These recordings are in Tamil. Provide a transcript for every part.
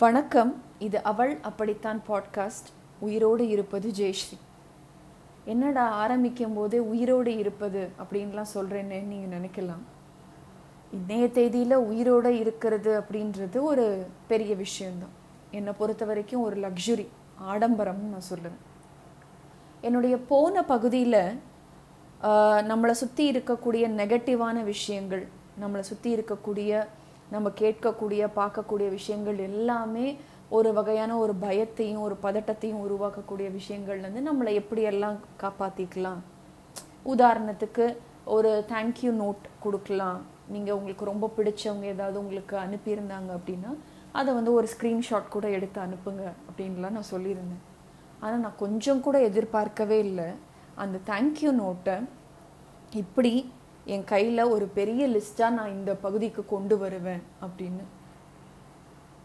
வணக்கம். இது அவள் அப்படித்தான் பாட்காஸ்ட். உயிரோடு இருப்பது ஜெயஸ்ரீ. என்னடா ஆரம்பிக்கும் போதே உயிரோடு இருப்பது அப்படின்லாம் சொல்கிறேன்னு நீங்கள் நினைக்கலாம். இன்றைய தேதியில் உயிரோடு இருக்கிறது அப்படின்றது ஒரு பெரிய விஷயந்தான் என்னை பொறுத்த வரைக்கும் ஒரு லக்ஸுரி ஆடம்பரம்னு நான் சொல்லுவேன். என்னுடைய போன பகுதியில் நம்மளை சுற்றி இருக்கக்கூடிய நெகட்டிவான விஷயங்கள் நம்மளை சுற்றி இருக்கக்கூடிய நம்ம கேட்கக்கூடிய பார்க்கக்கூடிய விஷயங்கள் எல்லாமே ஒரு வகையான ஒரு பயத்தையும் ஒரு பதட்டத்தையும் உருவாக்கக்கூடிய விஷயங்கள்லேருந்து நம்மளை எப்படியெல்லாம் காப்பாற்றிக்கலாம் உதாரணத்துக்கு ஒரு தேங்க்யூ நோட் கொடுக்கலாம். நீங்கள் உங்களுக்கு ரொம்ப பிடிச்சவங்க ஏதாவது உங்களுக்கு அனுப்பியிருந்தாங்க அப்படின்னா அதை வந்து ஒரு ஸ்க்ரீன்ஷாட் கூட எடுத்து அனுப்புங்க அப்படின்லாம் நான் சொல்லியிருந்தேன். ஆனால் நான் கொஞ்சம் கூட எதிர்பார்க்கவே இல்லை. அந்த தேங்க்யூ நோட்டை இப்படி என் கையில் ஒரு பெரிய லிஸ்ட்டாக நான் இந்த பகுதிக்கு கொண்டு வருவேன் அப்படின்னு.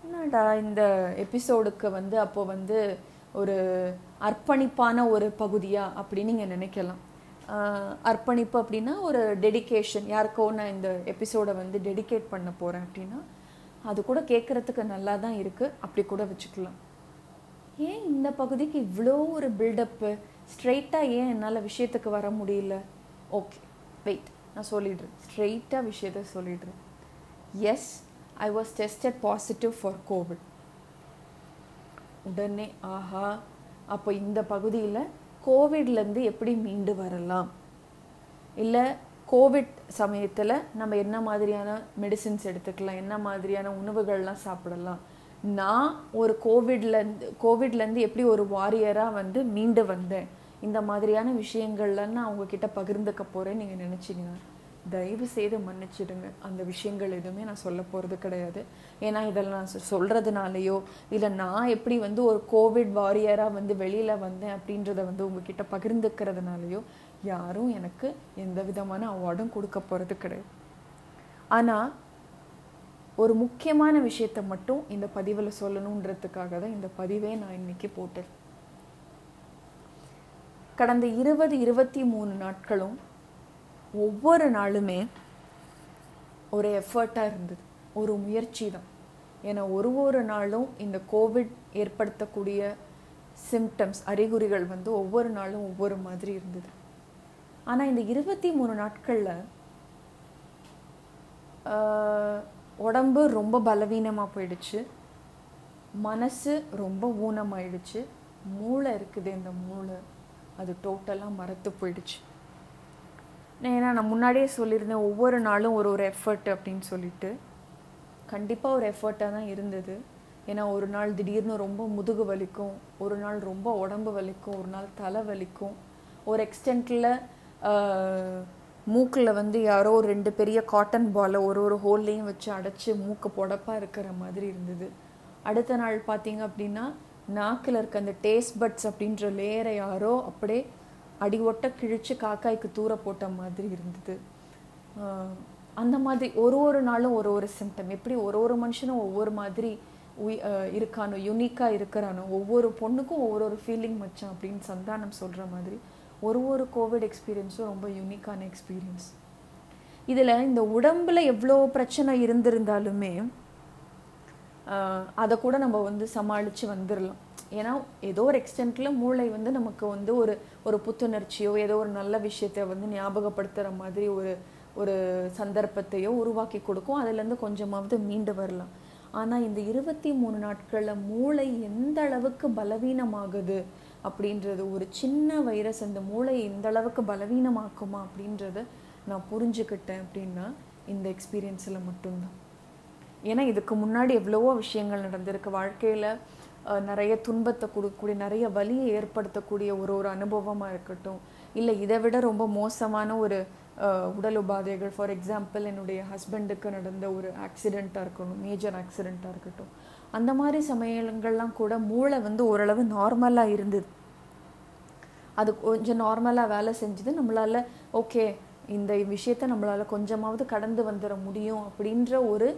என்னடா இந்த எபிசோடுக்கு வந்து அப்போ வந்து ஒரு அர்ப்பணிப்பான ஒரு பகுதியா அப்படின்னு நீங்கள் நினைக்கலாம். அர்ப்பணிப்பு அப்படின்னா ஒரு டெடிக்கேஷன் யாருக்கோ நான் இந்த எபிசோடை வந்து டெடிகேட் பண்ண போகிறேன் அப்படின்னா அது கூட கேட்குறதுக்கு நல்லா தான் இருக்குது அப்படி கூட வச்சுக்கலாம். ஏன் இந்த பகுதிக்கு இவ்வளோ ஒரு பில்டப்பு ஸ்ட்ரெயிட்டாக ஏன் என்னால் விஷயத்துக்கு வர முடியல? ஓகே வெயிட் நான் சொல்லிடுறேன். ஸ்ட்ரெயிட்டாக விஷயத்த சொல்லிடுறேன். Yes I was tested positive for Covid உடனே ஆஹா அப்போ இந்த பகுதியில் கோவிட்லேருந்து எப்படி மீண்டு வரலாம்? இல்லை கோவிட் சமயத்தில் நம்ம என்ன மாதிரியான மெடிசின்ஸ் எடுத்துக்கலாம்? என்ன மாதிரியான உணவுகள்லாம் சாப்பிடலாம்? நான் ஒரு கோவிட்லேருந்து கோவிட்லேருந்து எப்படி ஒரு வாரியராக வந்து மீண்டு வந்தேன்? இந்த மாதிரியான விஷயங்கள்லாம் நான் உங்ககிட்ட பகிர்ந்துக்க போகிறேன் நீங்கள் நினச்சிங்கன்னா தயவு செய்து மன்னிச்சிடுங்க. அந்த விஷயங்கள் எதுவுமே நான் சொல்ல போகிறது கிடையாது. ஏன்னா இதெல்லாம் நான் சொல்கிறதுனாலையோ இல்லை நான் எப்படி வந்து ஒரு கோவிட் வாரியராக வந்து வெளியில் வந்தேன் அப்படின்றத வந்து உங்ககிட்ட பகிர்ந்துக்கிறதுனாலையோ யாரும் எனக்கு எந்த விதமான அவார்டும் கொடுக்க போகிறது கிடையாது. ஆனால் ஒரு முக்கியமான விஷயத்தை மட்டும் இந்த பதிவில் சொல்லணுன்றதுக்காக தான் இந்த பதிவே நான் இன்றைக்கி போட்டேன். கடந்த இருபது இருபத்தி மூணு நாட்களும் ஒவ்வொரு நாளுமே ஒரு எஃபர்ட்டாக இருந்தது. ஒரு முயற்சி தான். ஏன்னா ஒரு ஒரு நாளும் இந்த கோவிட் ஏற்படுத்தக்கூடிய சிம்டம்ஸ் அறிகுறிகள் வந்து ஒவ்வொரு நாளும் ஒவ்வொரு மாதிரி இருந்தது. ஆனால் இந்த இருபத்தி மூணு நாட்களில் உடம்பு ரொம்ப பலவீனமாக போயிடுச்சு. மனசு ரொம்ப ஊனமாயிடுச்சு. மூளை இருக்குது இந்த மூளை. அது டோட்டலாக மறத்து போயிடுச்சு. ஏன்னா நான் முன்னாடியே சொல்லியிருந்தேன் ஒவ்வொரு நாளும் ஒரு ஒரு எஃபர்ட் அப்படின்னு சொல்லிட்டு. கண்டிப்பாக ஒரு எஃபர்ட்டாக தான் இருந்தது. ஏன்னா ஒரு நாள் திடீர்னு ரொம்ப முதுகு வலிக்கும் ஒரு நாள் ரொம்ப உடம்பு வலிக்கும் ஒரு நாள் தலை வலிக்கும். ஒரு எக்ஸ்டென்ட்டில் மூக்கில் வந்து யாரோ ஒரு ரெண்டு பெரிய காட்டன் பாலை ஒரு ஒரு ஹோல்லையும் வச்சு அடைச்சி மூக்கு புடப்பாக இருக்கிற மாதிரி இருந்தது. அடுத்த நாள் பார்த்தீங்க அப்படின்னா நாக்கில் இருக்க அந்த டேஸ்ட் பட்ஸ் அப்படின்ற லேயரை யாரோ அப்படியே அடி ஒட்ட கிழிச்சு காக்காய்க்கு தூர போட்ட மாதிரி இருந்தது. அந்த மாதிரி ஒரு ஒரு நாளும் ஒரு ஒரு சிம்டம் எப்படி ஒரு ஒரு மனுஷனும் ஒவ்வொரு மாதிரி உய் இருக்கானோ யுனிக்காக இருக்கிறானோ ஒவ்வொரு பொண்ணுக்கும் ஒவ்வொரு ஒரு ஃபீலிங் மச்சான் அப்படின்னு சந்தானம் சொல்கிற மாதிரி ஒரு ஒரு கோவிட் எக்ஸ்பீரியன்ஸும் ரொம்ப யூனிக்கான எக்ஸ்பீரியன்ஸ் இதில் இந்த உடம்பில் எவ்வளோ பிரச்சனை இருந்திருந்தாலுமே அதை கூட நம்ம வந்து சமாளித்து வந்துடலாம் ஏன்னா ஏதோ ஒரு எக்ஸ்டென்ட்டில் மூளை வந்து நமக்கு வந்து ஒரு ஒரு புத்துணர்ச்சியோ ஏதோ ஒரு நல்ல விஷயத்தை வந்து ஞாபகப்படுத்துகிற மாதிரி ஒரு ஒரு சந்தர்ப்பத்தையோ உருவாக்கி கொடுக்கும். அதுலேருந்து கொஞ்சமாவது மீண்டு வரலாம். ஆனால் இந்த இருபத்தி மூணு நாட்களில் மூளை எந்த அளவுக்கு பலவீனமாகுது அப்படின்றது ஒரு சின்ன வைரஸ் அந்த மூளையை எந்த அளவுக்கு பலவீனமாக்குமா அப்படின்றத நான் புரிஞ்சுக்கிட்டேன் அப்படின்னா இந்த எக்ஸ்பீரியன்ஸில் மட்டும்தான். ஏன்னா இதுக்கு முன்னாடி எவ்வளவோ விஷயங்கள் நடந்திருக்கு. வாழ்க்கையில் நிறைய துன்பத்தை கொடுக்கக்கூடிய நிறைய வலியை ஏற்படுத்தக்கூடிய ஒரு ஒரு அனுபவமாக இருக்கட்டும். இல்லை இதை விட ரொம்ப மோசமான ஒரு உடல் உபாதைகள். ஃபார் எக்ஸாம்பிள் என்னுடைய ஹஸ்பண்டுக்கு நடந்த ஒரு ஆக்சிடெண்ட்டாக இருக்கணும் மேஜர் ஆக்சிடெண்ட்டாக இருக்கட்டும். அந்த மாதிரி சமயங்கள்லாம் கூட மூளை வந்து ஓரளவு நார்மலாக இருந்தது. அது கொஞ்சம் நார்மலாக வேலை செஞ்சது. நம்மளால் ஓகே இந்த விஷயத்த நம்மளால் கொஞ்சமாவது கடந்து வந்துட முடியும் அப்படின்ற ஒரு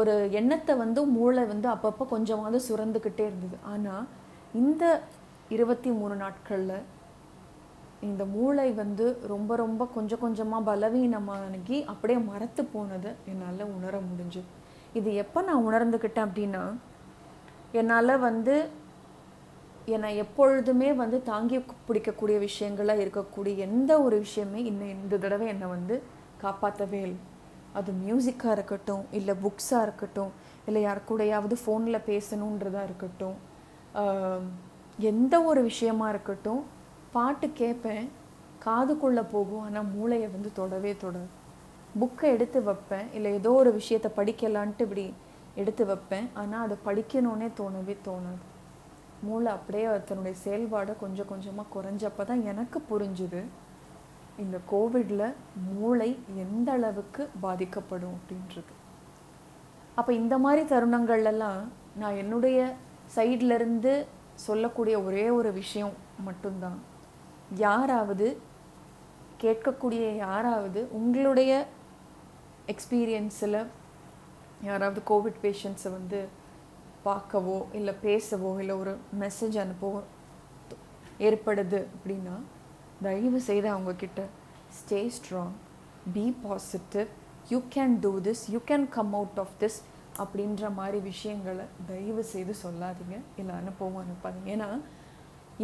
ஒரு எண்ணத்தை வந்து மூளை வந்து அப்பப்போ கொஞ்சமாவது சுரந்துக்கிட்டே இருந்தது. ஆனால் இந்த இருபத்தி மூணு நாட்களில் இந்த மூளை வந்து ரொம்ப ரொம்ப கொஞ்சம் கொஞ்சமாக பலவீனமாகி அப்படியே மறத்து போனதை என்னால் உணர முடிஞ்சு இது எப்போ நான் உணர்ந்துக்கிட்டேன் அப்படின்னா என்னால் வந்து என்னை எப்பொழுதுமே வந்து தாங்கி பிடிக்கக்கூடிய விஷயங்களாக இருக்கக்கூடிய எந்த ஒரு விஷயமே இன்னும் இந்த தடவை என்னை வந்து காப்பாற்றவே இல்லை. அது மியூசிக்காக இருக்கட்டும் இல்லை புக்ஸாக இருக்கட்டும் இல்லை யார் கூடயாவது ஃபோனில் பேசணுன்றதா இருக்கட்டும் எந்த ஒரு விஷயமா இருக்கட்டும் பாட்டு கேட்பேன் காதுக்குள்ளே போகும் ஆனால் மூளையை வந்து தொடவே தொடாது. புக்கை எடுத்து வைப்பேன் இல்லை ஏதோ ஒரு விஷயத்தை படிக்கலான்ட்டு இப்படி எடுத்து வைப்பேன் ஆனால் அதை படிக்கணுன்னே தோணவே தோணாது. மூளை அப்படியே தன்னுடைய செயல்பாடை கொஞ்சம் கொஞ்சமாக குறைஞ்சப்ப தான் எனக்கு புரிஞ்சுது. இந்த கோவிடில் மூளை எந்த அளவுக்கு பாதிக்கப்படும் அப்படின்றது. அப்போ இந்த மாதிரி தருணங்கள்லாம் நான் என்னுடைய சைட்லேருந்து சொல்லக்கூடிய ஒரே ஒரு விஷயம் மட்டும்தான். யாராவது கேட்கக்கூடிய யாராவது உங்களுடைய எக்ஸ்பீரியன்ஸில் யாராவது கோவிட் பேஷண்ட்ஸை வந்து பார்க்கவோ இல்லை பேசவோ இல்லை ஒரு மெசேஜ் அனுப்பவோ ஏற்படுது அப்படின்னா தயவு செய்து அவங்கக்கிட்ட stay strong be positive you can do this you can come out of this அப்படின்ற மாதிரி விஷயங்களை தயவு செய்து சொல்லாதீங்க. இல்லை அனுப்பவும் அனுப்பாதீங்க. ஏன்னா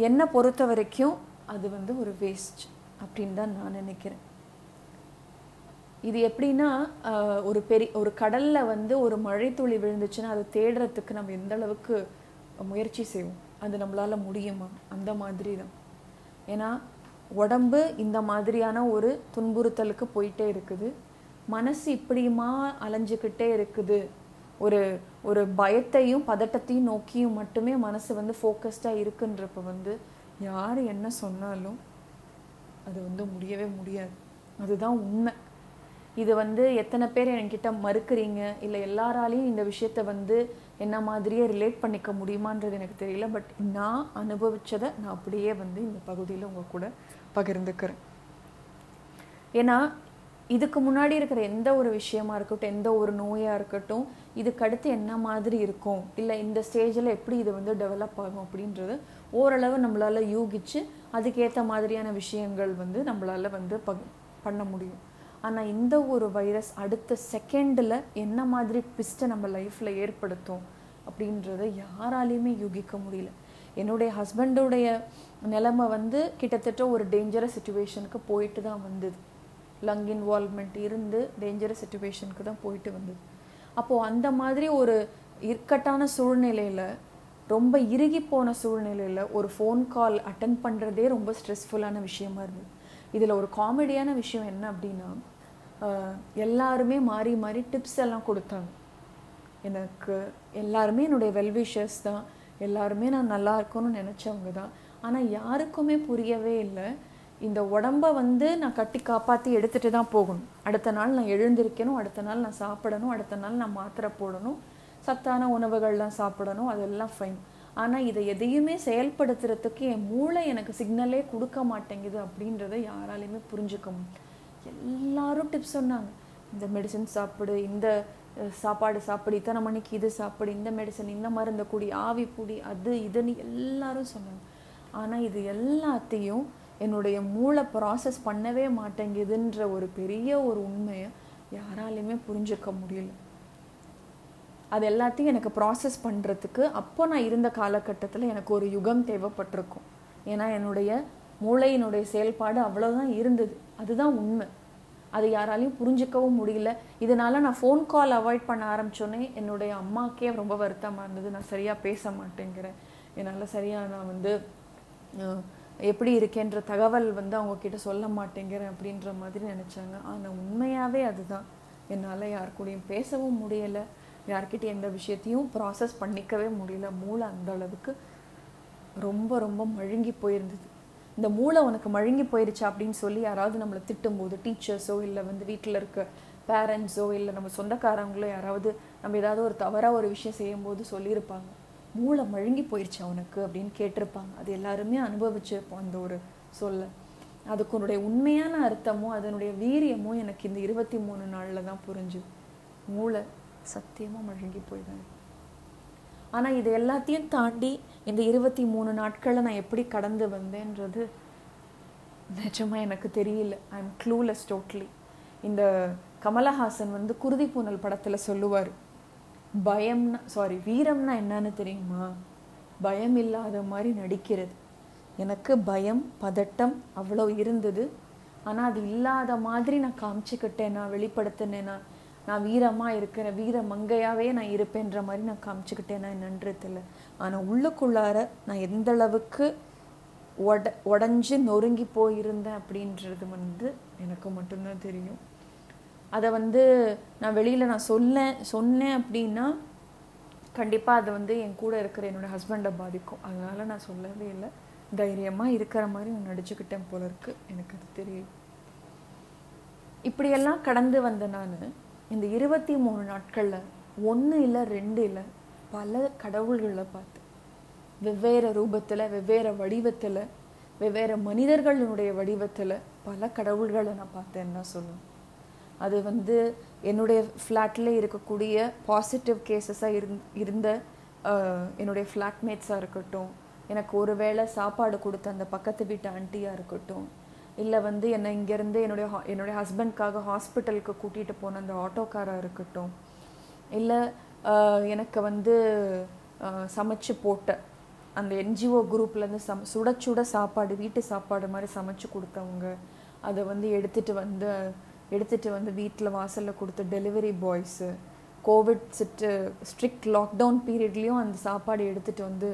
என்னை பொறுத்த வரைக்கும் அது வந்து ஒரு வேஸ்ட் அப்படின்னு தான் நான் நினைக்கிறேன். இது எப்படின்னா ஒரு பெரிய ஒரு கடலில் வந்து ஒரு மழைத்துளி விழுந்துச்சுன்னா அதை தேடுறதுக்கு நம்ம எந்த அளவுக்கு முயற்சி செய்வோம்? அது நம்மளால முடியுமா? அந்த மாதிரி தான். ஏன்னா உடம்பு இந்த மாதிரியான ஒரு துன்புறுத்தலுக்கு போயிட்டே இருக்குது. மனசு இப்படியுமா அலைஞ்சுக்கிட்டே இருக்குது. ஒரு ஒரு பயத்தையும் பதட்டத்தையும் நோக்கியும் மட்டுமே மனசு வந்து ஃபோக்கஸ்டாக இருக்குன்றப்ப வந்து யார் என்ன சொன்னாலும் அது வந்து முடியவே முடியாது. அதுதான் உண்மை. இது வந்து எத்தனை பேர் என்கிட்ட மறுக்கிறீங்க? இல்லை எல்லாராலையும் இந்த விஷயத்த வந்து என்ன மாதிரியே ரிலேட் பண்ணிக்க முடியுமான்றது எனக்கு தெரியல. பட் நான் அனுபவிச்சதை நான் அப்படியே வந்து இந்த பகுதியில் உங்கள் கூட பகிர்ந்துக்கிறேன். ஏன்னா இதுக்கு முன்னாடி இருக்கிற எந்த ஒரு விஷயமா இருக்கட்டும் எந்த ஒரு நோயாக இருக்கட்டும் இதுக்கு அடுத்து என்ன மாதிரி இருக்கும்? இல்லை இந்த ஸ்டேஜில் எப்படி இது வந்து டெவலப் ஆகும் அப்படின்றது ஓரளவு நம்மளால் யூகிச்சு அதுக்கேற்ற மாதிரியான விஷயங்கள் வந்து நம்மளால வந்து பக் பண்ண முடியும். ஆனால் இந்த ஒரு வைரஸ் அடுத்த செகண்டில் என்ன மாதிரி ட்விஸ்ட்டை நம்ம லைஃப்பில் ஏற்படுத்தும் அப்படின்றத யாராலையுமே யூகிக்க முடியல. என்னுடைய ஹஸ்பண்டோடைய நிலைமை வந்து கிட்டத்தட்ட ஒரு டேஞ்சரஸ் சுச்சுவேஷனுக்கு போயிட்டு தான் வந்தது. லங் இன்வால்வ்மெண்ட் இருந்து டேஞ்சரஸ் சுச்சுவேஷனுக்கு தான் போயிட்டு வந்தது. அப்போது அந்த மாதிரி ஒரு இக்கட்டான சூழ்நிலையில் ரொம்ப இறுகி போன சூழ்நிலையில் ஒரு ஃபோன் கால் அட்டன் பண்ணுறதே ரொம்ப ஸ்ட்ரெஸ்ஃபுல்லான விஷயமா இருந்தது. இதில் ஒரு காமெடியான விஷயம் என்ன அப்படின்னா எல்லாருமே மாறி மாறி டிப்ஸ் எல்லாம் கொடுத்தாங்க. எனக்கு எல்லாருமே என்னுடைய வெல்விஷர்ஸ் தான். எல்லாருமே நான் நல்லா இருக்கணும்னு நினச்சவங்க தான். ஆனால் யாருக்குமே புரியவே இல்லை. இந்த உடம்ப வந்து நான் கட்டி காப்பாற்றி எடுத்துட்டு தான் போகணும். அடுத்த நாள் நான் எழுந்திருக்கணும் அடுத்த நாள் நான் சாப்பிடணும் அடுத்த நாள் நான் மாத்திரை போடணும். சத்தான உணவுகள்லாம் சாப்பிடணும் அதெல்லாம் ஃபைன் ஆனால் இதை எதையுமே செயல்படுத்துறதுக்கு என் மூளை எனக்கு சிக்னலே கொடுக்க மாட்டேங்குது அப்படின்றத யாராலையுமே புரிஞ்சுக்க முடியல. எல்லாரும் டிப்ஸ் சொன்னாங்க. இந்த மெடிசன் சாப்பிடு இந்த சாப்பாடு சாப்பிடு இத்தனை மணிக்கு இது சாப்பிடு இந்த மெடிசன் இந்த மருந்த குடி ஆவி புடி அது இதுன்னு எல்லாரும் சொன்னாங்க. ஆனால் இது எல்லாத்தையும் என்னுடைய மூளை ப்ராசஸ் பண்ணவே மாட்டேங்குதுன்ற ஒரு பெரிய ஒரு உண்மையை யாராலையுமே புரிஞ்சுக்க முடியல. அது எல்லாத்தையும் எனக்கு ப்ராசஸ் பண்ணுறதுக்கு அப்போ நான் இருந்த காலகட்டத்தில் எனக்கு ஒரு யுகம் தேவைப்பட்டிருக்கும். ஏன்னா என்னுடைய மூளையினுடைய செயல்பாடு அவ்வளோதான் இருந்தது. அதுதான் உண்மை. அது யாராலையும் புரிஞ்சுக்கவும் முடியல. இதனால் நான் ஃபோன் கால் அவாய்ட் பண்ண ஆரம்பித்தோன்னே என்னுடைய அம்மாக்கே ரொம்ப வருத்தமாக இருந்தது. நான் சரியாக பேச மாட்டேங்கிறேன். என்னால் சரியாக நான் வந்து எப்படி இருக்கேன்ற தகவல் வந்து அவங்கக்கிட்ட சொல்ல மாட்டேங்கிறேன் அப்படின்ற மாதிரி நினச்சாங்க. ஆனால் உண்மையாகவே அதுதான். என்னால் யார் கூடயும் பேசவும் முடியலை. யார்கிட்டையும் எந்த விஷயத்தையும் ப்ராசஸ் பண்ணிக்கவே முடியல. மூளை அந்த அளவுக்கு ரொம்ப ரொம்ப மழுங்கி போயிருந்தது. இந்த மூளை உனக்கு மழுங்கி போயிருச்சு அப்படின்னு சொல்லி யாராவது நம்மளை திட்டும்போது டீச்சர்ஸோ இல்லை வந்து வீட்டில் இருக்க பேரண்ட்ஸோ இல்லை நம்ம சொந்தக்காரங்களோ யாராவது நம்ம ஏதாவது ஒரு தவறாக ஒரு விஷயம் செய்யும்போது சொல்லியிருப்பாங்க. மூளை மழுங்கி போயிடுச்சு அவனுக்கு அப்படின்னு கேட்டிருப்பாங்க. அது எல்லாருமே அனுபவிச்சிருப்போம் அந்த ஒரு சொல்ல. அதுக்குன்னுடைய உண்மையான அர்த்தமும் அதனுடைய வீரியமும் எனக்கு இந்த இருபத்தி மூணு நாளில் தான் புரிஞ்சுது மூளை சத்தியமாக மழுங்கி போயிடுவேன். ஆனால் இது எல்லாத்தையும் தாண்டி இந்த இருபத்தி மூணு நாட்களை நான் எப்படி கடந்து வந்தேன்றது நிஜமா எனக்கு தெரியல. ஐ எம் க்ளூலெஸ் டோட்லி இந்த கமலஹாசன் வந்து குருதி பூனல் படத்தில் சொல்லுவார் பயம்னா சாரி வீரம்னா என்னன்னு தெரியுமா? பயம் இல்லாத மாதிரி நடிக்கிறது. எனக்கு பயம் பதட்டம் அவ்வளோ இருந்தது. ஆனால் அது இல்லாத மாதிரி நான் காமிச்சுக்கிட்டேன் நான் வெளிப்படுத்தினேன்னா நான் நான் வீரமாக இருக்கிறேன் வீர மங்கையாகவே நான் இருப்பேன்ற மாதிரி நான் காமிச்சுக்கிட்டேன்னா என்னன்றது ஆனால் உள்ளுக்குள்ளார நான் எந்த அளவுக்கு உட உடஞ்சி நொறுங்கி போயிருந்தேன் அப்படின்றது வந்து எனக்கு மட்டும்தான் தெரியும். அதை வந்து நான் வெளியில் நான் சொன்னேன் சொன்னேன் அப்படின்னா கண்டிப்பாக அது வந்து என் கூட இருக்கிற என்னோடய ஹஸ்பண்டை பாதிக்கும். அதனால் நான் சொல்லவே இல்லை. தைரியமாக இருக்கிற மாதிரி நான் நடிச்சுக்கிட்டேன் போல இருக்கு. எனக்கு அது தெரியும். இப்படியெல்லாம் கடந்து வந்த நான் இந்த இருபத்தி மூணு நாட்களில் ஒன்று இல்லை ரெண்டு இல்லை பல கடவுள்களை பார்த்தேன் வெவ்வேறு ரூபத்தில் வெவ்வேறு வடிவத்தில் வெவ்வேறு மனிதர்களுடைய வடிவத்தில் பல கடவுள்களை நான் பார்த்தேன்னு தான் சொல்லுவேன் அது வந்து என்னுடைய ஃப்ளாட்டில் இருக்கக்கூடிய பாசிட்டிவ் கேசஸாக இருந் இருந்த என்னுடைய ஃப்ளாட்மேட்ஸாக இருக்கட்டும் எனக்கு ஒரு வேளை சாப்பாடு கொடுத்த அந்த பக்கத்து வீட்டு ஆண்டியாக இருக்கட்டும் இல்லை வந்து என்னை இங்கேருந்து என்னுடைய என்னுடைய ஹஸ்பண்ட்காக ஹாஸ்பிட்டலுக்கு கூட்டிகிட்டு போன அந்த ஆட்டோக்காராக இருக்கட்டும் இல்லை எனக்கு வந்து சமைச்சு போட்ட அந்த என்ஜிஓ குரூப்லேருந்து சம் சுட சுட சாப்பாடு வீட்டு சாப்பாடு மாதிரி சமைச்சு கொடுத்தவங்க அதை வந்து எடுத்துகிட்டு வந்து எடுத்துகிட்டு வந்து வீட்டில் வாசலில் கொடுத்த டெலிவரி பாய்ஸு கோவிட் சிட்டு ஸ்ட்ரிக்ட் லாக்டவுன் பீரியட்லேயும் அந்த சாப்பாடு எடுத்துகிட்டு வந்து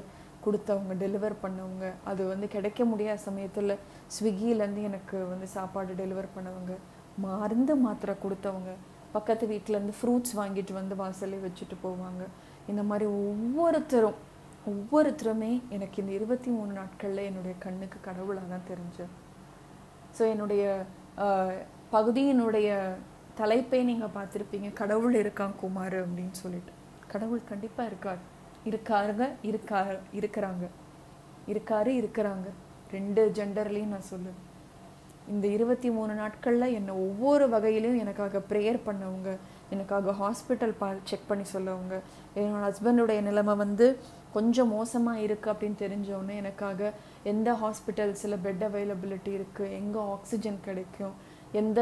கொடுத்தவங்க டெலிவர் பண்ணவங்க அது வந்து கிடைக்க முடியாத சமயத்தில் ஸ்விக்கியிலேருந்து எனக்கு வந்து சாப்பாடு டெலிவர் பண்ணவங்க மருந்து மாத்திரை கொடுத்தவங்க பக்கத்து வீட்டிலேருந்து ஃப்ரூட்ஸ் வாங்கிட்டு வந்து வாசலே வச்சுட்டு போவாங்க. இந்த மாதிரி ஒவ்வொருத்தரும் ஒவ்வொருத்தருமே எனக்கு இந்த இருபத்தி மூணு நாட்களில் என்னுடைய கண்ணுக்கு கடவுளாக தான் தெரிஞ்சு ஸோ என்னுடைய பகுதியினுடைய தலைப்பை நீங்கள் பார்த்துருப்பீங்க கடவுள் இருக்கான் குமார் அப்படின்னு சொல்லிட்டு. கடவுள் கண்டிப்பாக இருக்கார். இருக்காருங்க இருக்கா இருக்கிறாங்க. இருக்காரு இருக்கிறாங்க. ரெண்டு ஜெண்டர்லேயும் நான் சொல்லுவேன். இந்த இருபத்தி மூணு நாட்களில் என்னை ஒவ்வொரு வகையிலையும் எனக்காக ப்ரேயர் பண்ணவங்க எனக்காக ஹாஸ்பிட்டல் பா செக் பண்ணி சொல்லவங்க. என்னோட ஹஸ்பண்டுடைய நிலைமை வந்து கொஞ்சம் மோசமாக இருக்குது அப்படின்னு தெரிஞ்சவொடனே எனக்காக எந்த ஹாஸ்பிட்டல்ஸில் பெட் அவைலபிலிட்டி இருக்குது எங்கே ஆக்சிஜன் கிடைக்கும் எந்த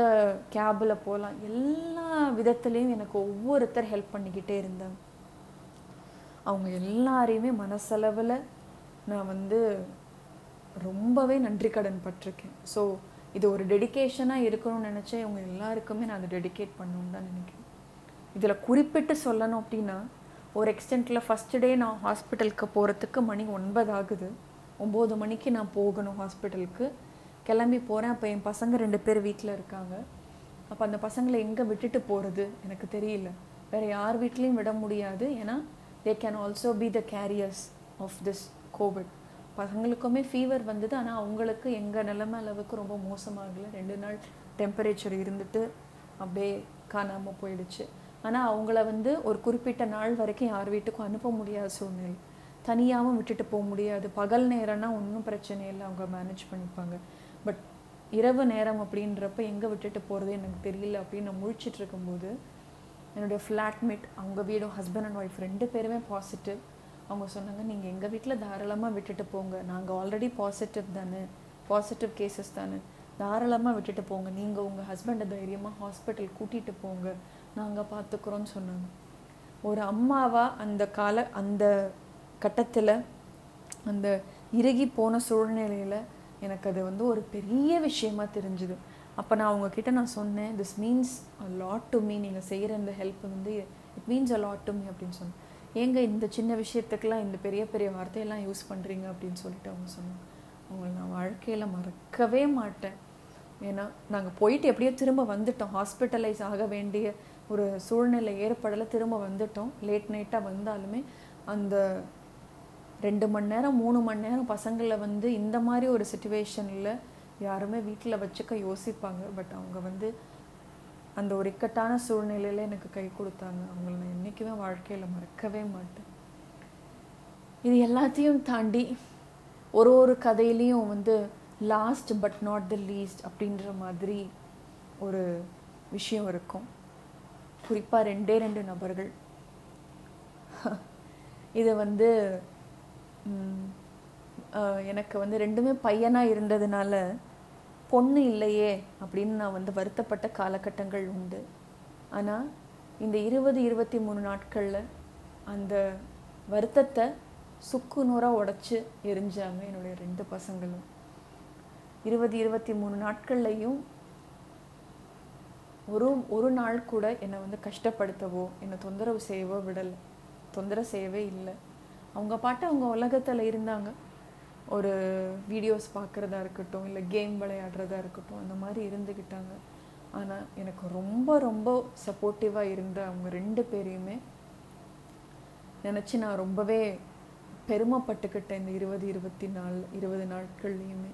கேபில் போகலாம் எல்லா விதத்துலேயும் எனக்கு ஒவ்வொருத்தர் ஹெல்ப் பண்ணிக்கிட்டே இருந்தாங்க. அவங்க எல்லாரையுமே மனசளவில் நான் வந்து ரொம்பவே நன்றி கடன் பட்டிருக்கேன். ஸோ இது ஒரு டெடிக்கேஷனாக இருக்கணும்னு நினச்சேன் இவங்க எல்லாருக்குமே நான் அதை டெடிகேட் பண்ணணும்னு தான் நினைக்கிறேன். இதில் குறிப்பிட்டு சொல்லணும் அப்படின்னா ஒரு எக்ஸ்டென்ட்டில் ஃபஸ்ட்டு டே நான் ஹாஸ்பிட்டலுக்கு போகிறதுக்கு மணி ஒன்பது ஆகுது. ஒம்பது மணிக்கு நான் போகணும் ஹாஸ்பிட்டலுக்கு கிளம்பி போகிறேன் அப்போ என் பசங்க ரெண்டு பேர் வீட்டில் இருக்காங்க. அப்போ அந்த பசங்களை எங்கே விட்டுட்டு போகிறது எனக்கு தெரியல. வேறு யார் வீட்லேயும் விட முடியாது. ஏன்னா they can also be the carriers of this Covid பசங்களுக்குமே fever வந்தது ஆனால் அவங்களுக்கு எங்கள் நிலைமை அளவுக்கு ரொம்ப மோசமாகல ரெண்டு நாள் டெம்பரேச்சர் இருந்துட்டு அப்படியே காணாமல் போயிடுச்சு. ஆனால் அவங்கள வந்து ஒரு குறிப்பிட்ட நாள் வரைக்கும் யார் வீட்டுக்கும் அனுப்ப முடியாத சூழ்நிலை. தனியாகவும் விட்டுட்டு போக முடியாது. பகல் நேரம்னா ஒன்றும் பிரச்சனை இல்லை அவங்க மேனேஜ் பண்ணிப்பாங்க. பட் இரவு நேரம் அப்படின்றப்ப எங்கே விட்டுட்டு போகிறது எனக்கு தெரியல அப்படின்னு நான் முழிச்சிட்டு இருக்கும்போது என்னுடைய ஃப்ளாட்மேட் அவங்க வீடும் ஹஸ்பண்ட் அண்ட் ஒய்ஃப் ரெண்டு பேருமே பாசிட்டிவ் அவங்க சொன்னாங்க நீங்கள் எங்கள் வீட்டில் தாராளமாக விட்டுட்டு போங்க. நாங்கள் ஆல்ரெடி பாசிட்டிவ் தானே? பாசிட்டிவ் கேசஸ் தானே? தாராளமாக விட்டுட்டு போங்க. நீங்கள் உங்கள் ஹஸ்பண்டை தைரியமாக ஹாஸ்பிட்டல் கூட்டிகிட்டு போங்க. நாங்கள் பார்த்துக்குறோன்னு சொன்னாங்க. ஒரு அம்மாவாக அந்த கால அந்த கட்டத்தில் அந்த இறுகி போன சூழ்நிலையில் எனக்கு அது வந்து ஒரு பெரிய விஷயமா தெரிஞ்சுது. அப்போ நான் அவங்கக்கிட்ட நான் சொன்னேன் this means a lot to me நீங்கள் செய்கிற இந்த ஹெல்ப் வந்து it means a lot to me அப்படின்னு சொன்னேன். ஏங்க இந்த சின்ன விஷயத்துக்கெலாம் இந்த பெரிய பெரிய வார்த்தையெல்லாம் யூஸ் பண்ணுறீங்க அப்படின்னு சொல்லிட்டு அவங்க சொன்னாங்க. அவங்கள நான் வாழ்க்கையில் மறக்கவே மாட்டேன். ஏன்னா நாங்கள் போயிட்டு எப்படியோ திரும்ப வந்துட்டோம். ஹாஸ்பிட்டலைஸ் ஆக வேண்டிய ஒரு சூழ்நிலை ஏற்படலை திரும்ப வந்துட்டோம். லேட் நைட்டாக வந்தாலுமே அந்த ரெண்டு மணி நேரம் மூணு மணி நேரம் பசங்களை வந்து இந்த மாதிரி ஒரு சுச்சுவேஷனில் யாருமே வீட்டில் வச்சுக்க யோசிப்பாங்க. பட் அவங்க வந்து அந்த ஒரு இக்கட்டான சூழ்நிலையில் எனக்கு கை கொடுத்தாங்க. அவங்கள நான் என்றைக்குமே வாழ்க்கையில் மறக்கவே மாட்டேன். இது எல்லாத்தையும் தாண்டி ஒரு ஒரு கதையிலையும் வந்து last but not the least அப்படின்ற மாதிரி ஒரு விஷயம் இருக்கும். குறிப்பாக ரெண்டே ரெண்டு நபர்கள். இது வந்து எனக்கு வந்து ரெண்டுமே பையனாக இருந்ததுனால பொண்ணு இல்லையே அப்படின்னு நான் வந்து வருத்தப்பட்ட காலகட்டங்கள் உண்டு. ஆனால் இந்த இருபது இருபத்தி மூணு நாட்களில் அந்த வருத்தத்தை சுக்கு நூறாக உடச்சி எரிஞ்சாங்க என்னுடைய ரெண்டு பசங்களும். இருபது இருபத்தி மூணு நாட்கள்லையும் ஒரு ஒரு நாள் கூட என்னை வந்து கஷ்டப்படுத்தவோ என்னை தொந்தரவு செய்யவோ விடலை. தொந்தரவு செய்யவே இல்லை. அவங்க பாட்டு அவங்க உலகத்தில் இருந்தாங்க. ஒரு வீடியோஸ் பார்க்குறதா இருக்கட்டும் இல்லை கேம் விளையாடுறதா இருக்கட்டும் அந்த மாதிரி இருந்துக்கிட்டாங்க ஆனால் எனக்கு ரொம்ப ரொம்ப சப்போர்ட்டிவாக இருந்த அவங்க ரெண்டு பேரையுமே நினச்சி நான் ரொம்பவே பெருமைப்பட்டுக்கிட்டேன் இந்த இருபது இருபத்தி நாலு இருபது நாட்கள்லையுமே.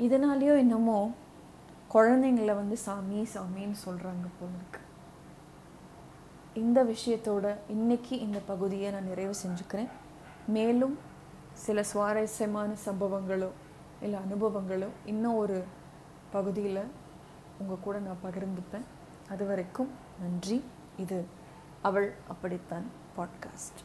இதனாலேயோ என்னமோ குழந்தைங்கள வந்து சாமி சாமின்னு சொல்கிறாங்க பொண்ணுக்கு இந்த விஷயத்தோட இன்னைக்கு இந்த பகுதியை நான் நிறைவு செஞ்சுக்கிறேன். மேலும் சில சுவாரஸ்யமான சம்பவங்களோ இல்லை அனுபவங்களோ இன்னும் ஒரு பகுதியில் உங்கள் கூட நான் பகிர்ந்துப்பேன். அது வரைக்கும் நன்றி. இது அவள் அப்படித்தான் பாட்காஸ்ட்.